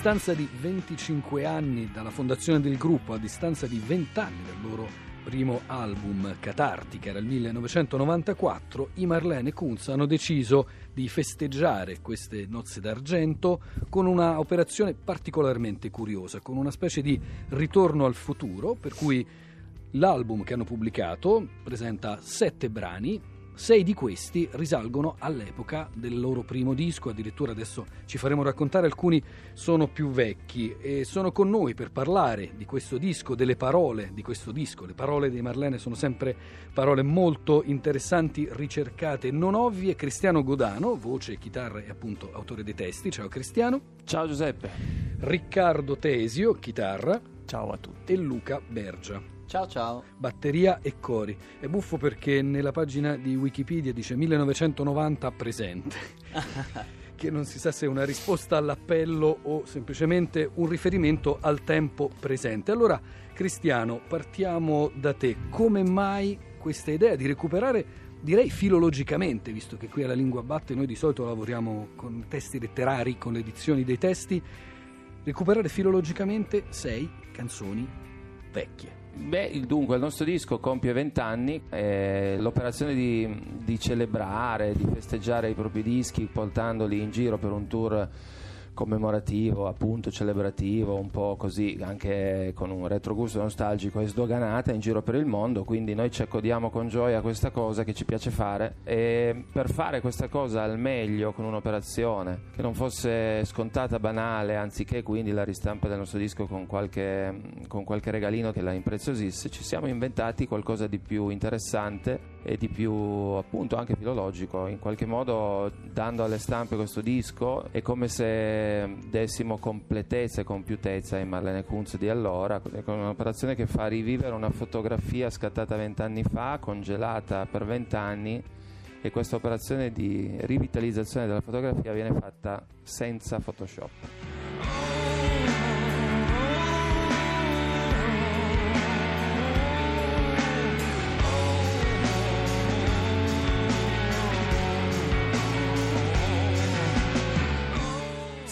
Distanza di 25 anni dalla fondazione del gruppo, a distanza di 20 anni dal loro primo album Catarti, che era il 1994, i Marlene Kunz hanno deciso di festeggiare queste nozze d'argento con una operazione particolarmente curiosa, con una specie di ritorno al futuro, per cui l'album che hanno pubblicato presenta sette brani sei di questi risalgono all'epoca del loro primo disco, addirittura adesso ci faremo raccontare alcuni sono più vecchi e sono con noi per parlare di questo disco, delle parole di questo disco. Le parole dei Marlene sono sempre parole molto interessanti, ricercate, non ovvie. Cristiano Godano, voce, chitarra e appunto autore dei testi. Ciao Cristiano. Ciao Giuseppe. Riccardo Tesio, chitarra. Ciao a tutti. E Luca Bergia. Ciao ciao. Batteria e cori. È buffo perché nella pagina di Wikipedia dice 1990 presente. che non si sa se è una risposta all'appello o semplicemente un riferimento al tempo presente. Allora, Cristiano, partiamo da te. Come mai questa idea di recuperare, direi filologicamente, visto che qui alla Lingua Batte noi di solito lavoriamo con testi letterari, con le edizioni dei testi, recuperare filologicamente sei canzoni vecchie? Beh, dunque, il nostro disco compie 20 anni, eh, l'operazione di, di, celebrare, di festeggiare i propri dischi portandoli in giro per un tour commemorativo, appunto celebrativo, un po' così anche con un retrogusto nostalgico e sdoganata in giro per il mondo, quindi noi ci accodiamo con gioia a questa cosa che ci piace fare. E per fare questa cosa al meglio con un'operazione che non fosse scontata, banale, anziché quindi la ristampa del nostro disco con qualche, con qualche regalino che la impreziosisse, ci siamo inventati qualcosa di più interessante e di più appunto anche filologico, in qualche modo dando alle stampe questo disco è come se dessimo completezza e compiutezza ai Marlene Kunz di allora, con un'operazione che fa rivivere una fotografia scattata vent'anni fa, congelata per vent'anni e questa operazione di rivitalizzazione della fotografia viene fatta senza Photoshop.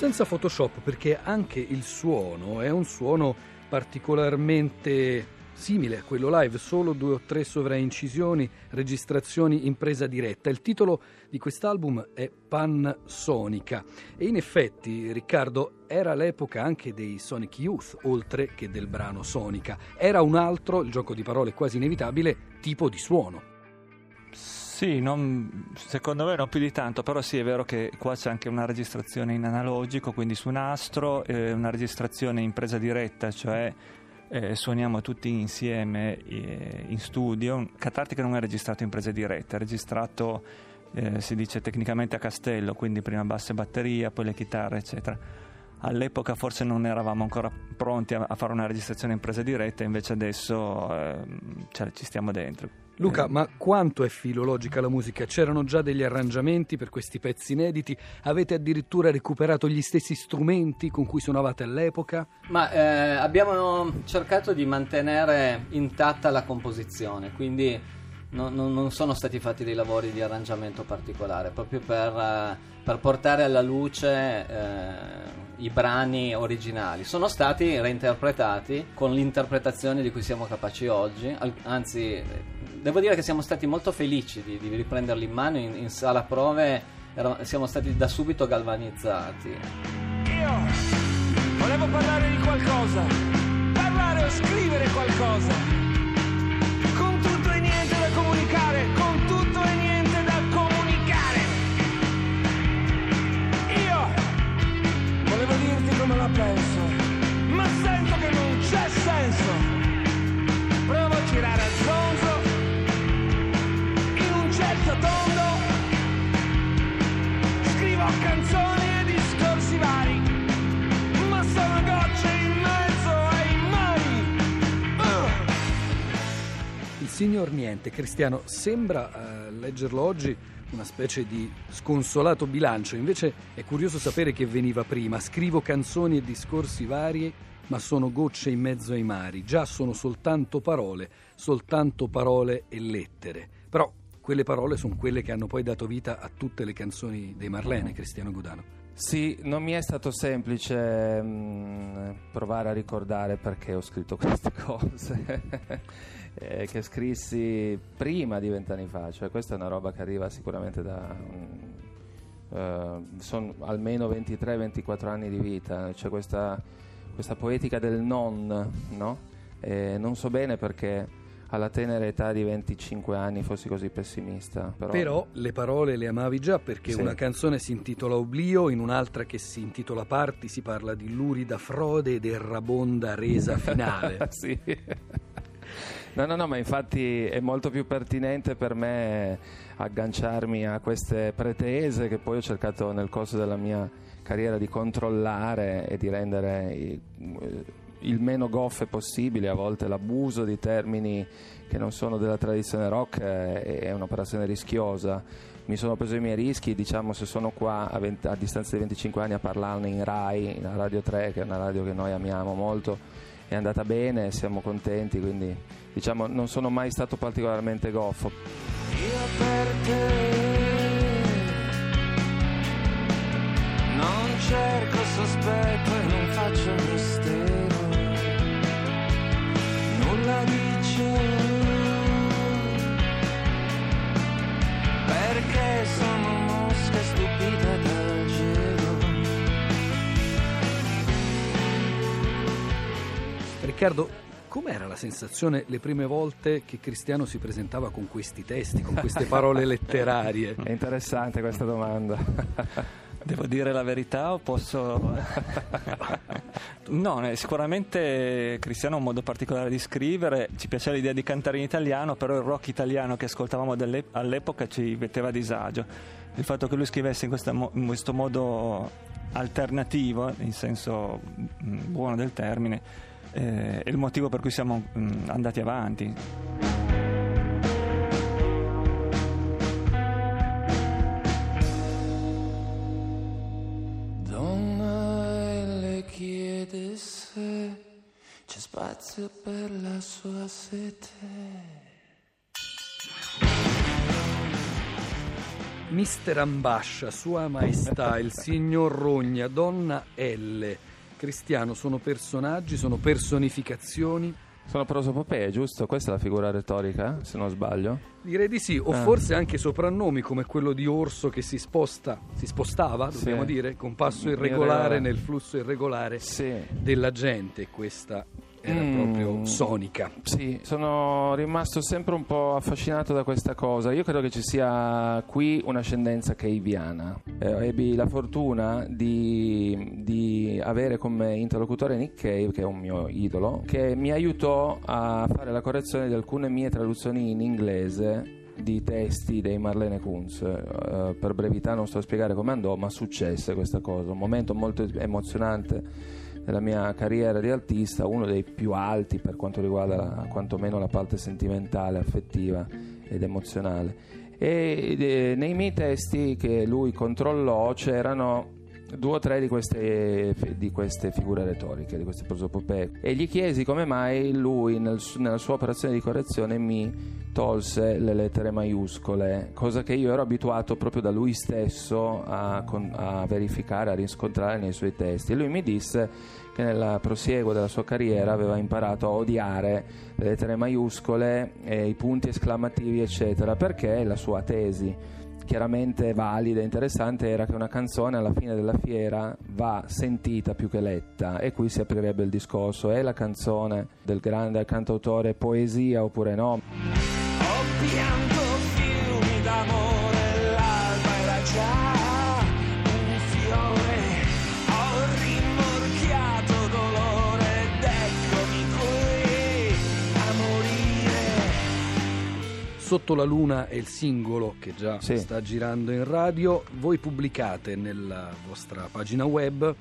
Senza Photoshop perché anche il suono è un suono particolarmente simile a quello live, solo due o tre sovraincisioni, registrazioni in presa diretta. Il titolo di quest'album è Pan Sonica e in effetti Riccardo era l'epoca anche dei Sonic Youth, oltre che del brano Sonica. Era un altro, il gioco di parole quasi inevitabile, tipo di suono. Sì, non, secondo me non più di tanto, però sì è vero che qua c'è anche una registrazione in analogico, quindi su nastro, eh, una registrazione in presa diretta, cioè eh, suoniamo tutti insieme eh, in studio. Catartica non è registrato in presa diretta, è registrato, eh, si dice tecnicamente a castello, quindi prima basse batteria, poi le chitarre, eccetera. All'epoca forse non eravamo ancora pronti a, a fare una registrazione in presa diretta, invece adesso ehm, cioè, ci stiamo dentro. Luca, eh. ma quanto è filologica la musica? C'erano già degli arrangiamenti per questi pezzi inediti? Avete addirittura recuperato gli stessi strumenti con cui suonavate all'epoca? Ma eh, abbiamo cercato di mantenere intatta la composizione, quindi no, no, non sono stati fatti dei lavori di arrangiamento particolare, proprio per, eh, per portare alla luce eh, i brani originali. Sono stati reinterpretati con l'interpretazione di cui siamo capaci oggi, anzi devo dire che siamo stati molto felici di, di riprenderli in mano in, in sala prove, era, siamo stati da subito galvanizzati. Io volevo parlare di qualcosa, parlare o scrivere qualcosa, signor Niente Cristiano sembra uh, leggerlo oggi una specie di sconsolato bilancio. Invece è curioso sapere che veniva prima. Scrivo canzoni e discorsi vari ma sono gocce in mezzo ai mari. Già sono soltanto parole soltanto parole e lettere. Però quelle parole sono quelle che hanno poi dato vita a tutte le canzoni dei Marlene, Cristiano Gudano. Sì, non mi è stato semplice mh, provare a ricordare perché ho scritto queste cose eh, che scrissi prima di vent'anni fa, cioè questa è una roba che arriva sicuramente da... Uh, sono almeno 23-24 anni di vita, c'è questa, questa poetica del non, no? E non so bene perché alla tenera età di 25 anni fossi così pessimista. Però, Però le parole le amavi già perché Sì. una canzone si intitola Oblio, in un'altra che si intitola Parti si parla di lurida frode ed errabonda resa finale. sì. No, no, no, ma infatti è molto più pertinente per me agganciarmi a queste pretese che poi ho cercato nel corso della mia carriera di controllare e di rendere i- il meno goffe possibile, a volte l'abuso di termini che non sono della tradizione rock è, è un'operazione rischiosa. Mi sono preso i miei rischi, diciamo se sono qua a, 20 a distanza di 25 anni a parlarne in RAI, in Radio 3, che è una radio che noi amiamo molto, è andata bene, siamo contenti, quindi diciamo non sono mai stato particolarmente goffo. Io per te non cerco sospetto e non faccio mistero, Riccardo, com'era la sensazione le prime volte che Cristiano si presentava con questi testi, con queste parole letterarie? È interessante questa domanda. Devo dire la verità o posso... no, eh, sicuramente Cristiano ha un modo particolare di scrivere, ci piaceva l'idea di cantare in italiano, però il rock italiano che ascoltavamo all'epoca ci metteva a disagio. Il fatto che lui scrivesse in, mo- in questo modo alternativo, in senso mm, buono del termine, eh, è il motivo per cui siamo mm, andati avanti. Donna le chiede se c'è spazio per la sua sete. Mister Ambascia, Sua Maestà, il Signor Rogna, Donna L. Cristiano sono personaggi, sono personificazioni. Sono prosopopee, giusto? Questa è la figura retorica, se non sbaglio? Direi di sì, o Ah. forse anche soprannomi come quello di Orso che si sposta, si spostava, Sì. dobbiamo dire, con passo irregolare Irregolare. nel flusso irregolare Sì. della gente. Questa era Mm. proprio sonica. Sì, sono rimasto sempre un po' affascinato da questa cosa. Io credo che ci sia qui un'ascendenza caviana. Eh, ebbi la fortuna di, di avere come interlocutore Nick Cave, che è un mio idolo, che mi aiutò a fare la correzione di alcune mie traduzioni in inglese di testi dei Marlene Kunz. Eh, per brevità non sto a spiegare come andò, ma successe questa cosa. Un momento molto emozionante nella mia carriera di artista, uno dei più alti per quanto riguarda la- quantomeno la parte sentimentale, affettiva ed emozionale. E eh, nei miei testi che lui controllò c'erano due o tre di queste, di queste figure retoriche, di queste prosopopee. E gli chiesi come mai lui nel nella sua operazione di correzione mi tolse le lettere maiuscole, cosa che io ero abituato proprio da lui stesso a, a verificare, a riscontrare nei suoi testi. E lui mi disse che nel prosieguo della sua carriera aveva imparato a odiare le lettere maiuscole, i punti esclamativi, eccetera, perché la sua tesi chiaramente valida e interessante era che una canzone alla fine della fiera va sentita più che letta e qui si aprirebbe il discorso è la canzone del grande cantautore poesia oppure no? Ho Sotto la luna è il singolo che già Sì. sta girando in radio. Voi pubblicate nella vostra pagina web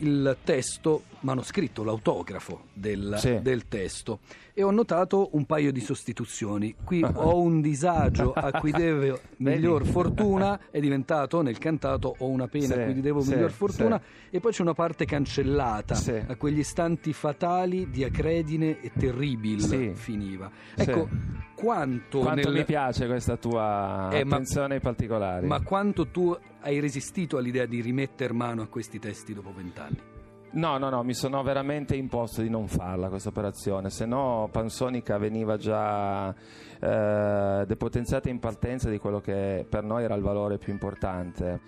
il testo manoscritto, l'autografo del, Sì. del testo e ho notato un paio di sostituzioni. Qui ho un disagio a cui devo miglior fortuna, è diventato nel cantato ho una pena Sì, a cui devo sì, miglior fortuna sì. e poi c'è una parte cancellata a quegli istanti fatali di acredine e terribil Sì. finiva. Ecco, quanto, Quanto nel- mi piace questa tua Eh, attenzione ai particolari. ma quanto tu hai resistito all'idea di rimetter mano a questi testi dopo vent'anni? No, no, no, mi sono veramente imposto di non farla questa operazione, se no Pansonica veniva già eh, depotenziata in partenza di quello che per noi era il valore più importante.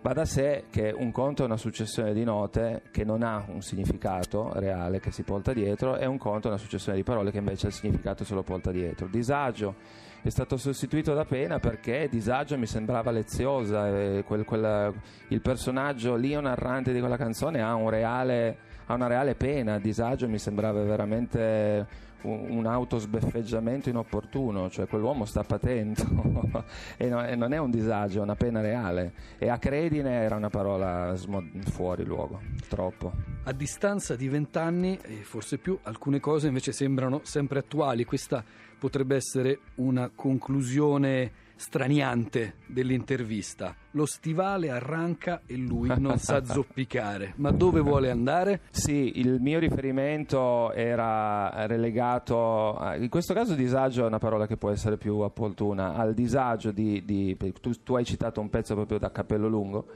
Va da sé che un conto è una successione di note che non ha un significato reale che si porta dietro e un conto è una successione di parole che invece il significato se lo porta dietro. Disagio è stato sostituito da pena perché disagio mi sembrava leziosa, e quel- quella- il personaggio Leo narrante di quella canzone ha, un reale, ha una reale pena, disagio mi sembrava veramente un, un autosbeffeggiamento inopportuno, cioè quell'uomo sta patendo e, no- e non è un disagio, è una pena reale e acredine era una parola smo- fuori luogo, troppo. A distanza di vent'anni, e forse più, alcune cose invece sembrano sempre attuali. Questa potrebbe essere una conclusione straniante dell'intervista. Lo stivale arranca e lui non sa zoppicare. Ma dove vuole andare? Sì, il mio riferimento era relegato, a- in questo caso disagio è una parola che può essere più opportuna, al disagio di, di- tu, tu hai citato un pezzo proprio da Cappello Lungo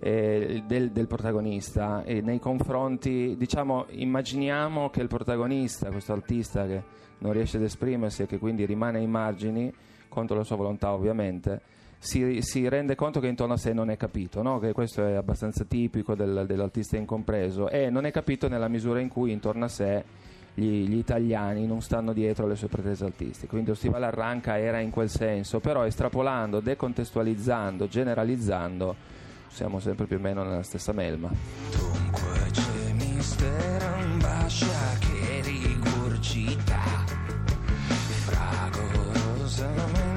eh, del, del protagonista e nei confronti, diciamo, immaginiamo che il protagonista, questo artista che non riesce ad esprimersi e che quindi rimane ai margini, contro la sua volontà ovviamente, si, si rende conto che intorno a sé non è capito, no? che questo è abbastanza tipico del- dell'artista incompreso e non è capito nella misura in cui intorno a sé gli, gli italiani non stanno dietro alle sue pretese artistiche. Quindi lo stivale arranca era in quel senso, però estrapolando, decontestualizzando, generalizzando, siamo sempre più o meno nella stessa melma. Dunque c'è mistero in bascia che rigurgita fragorosamente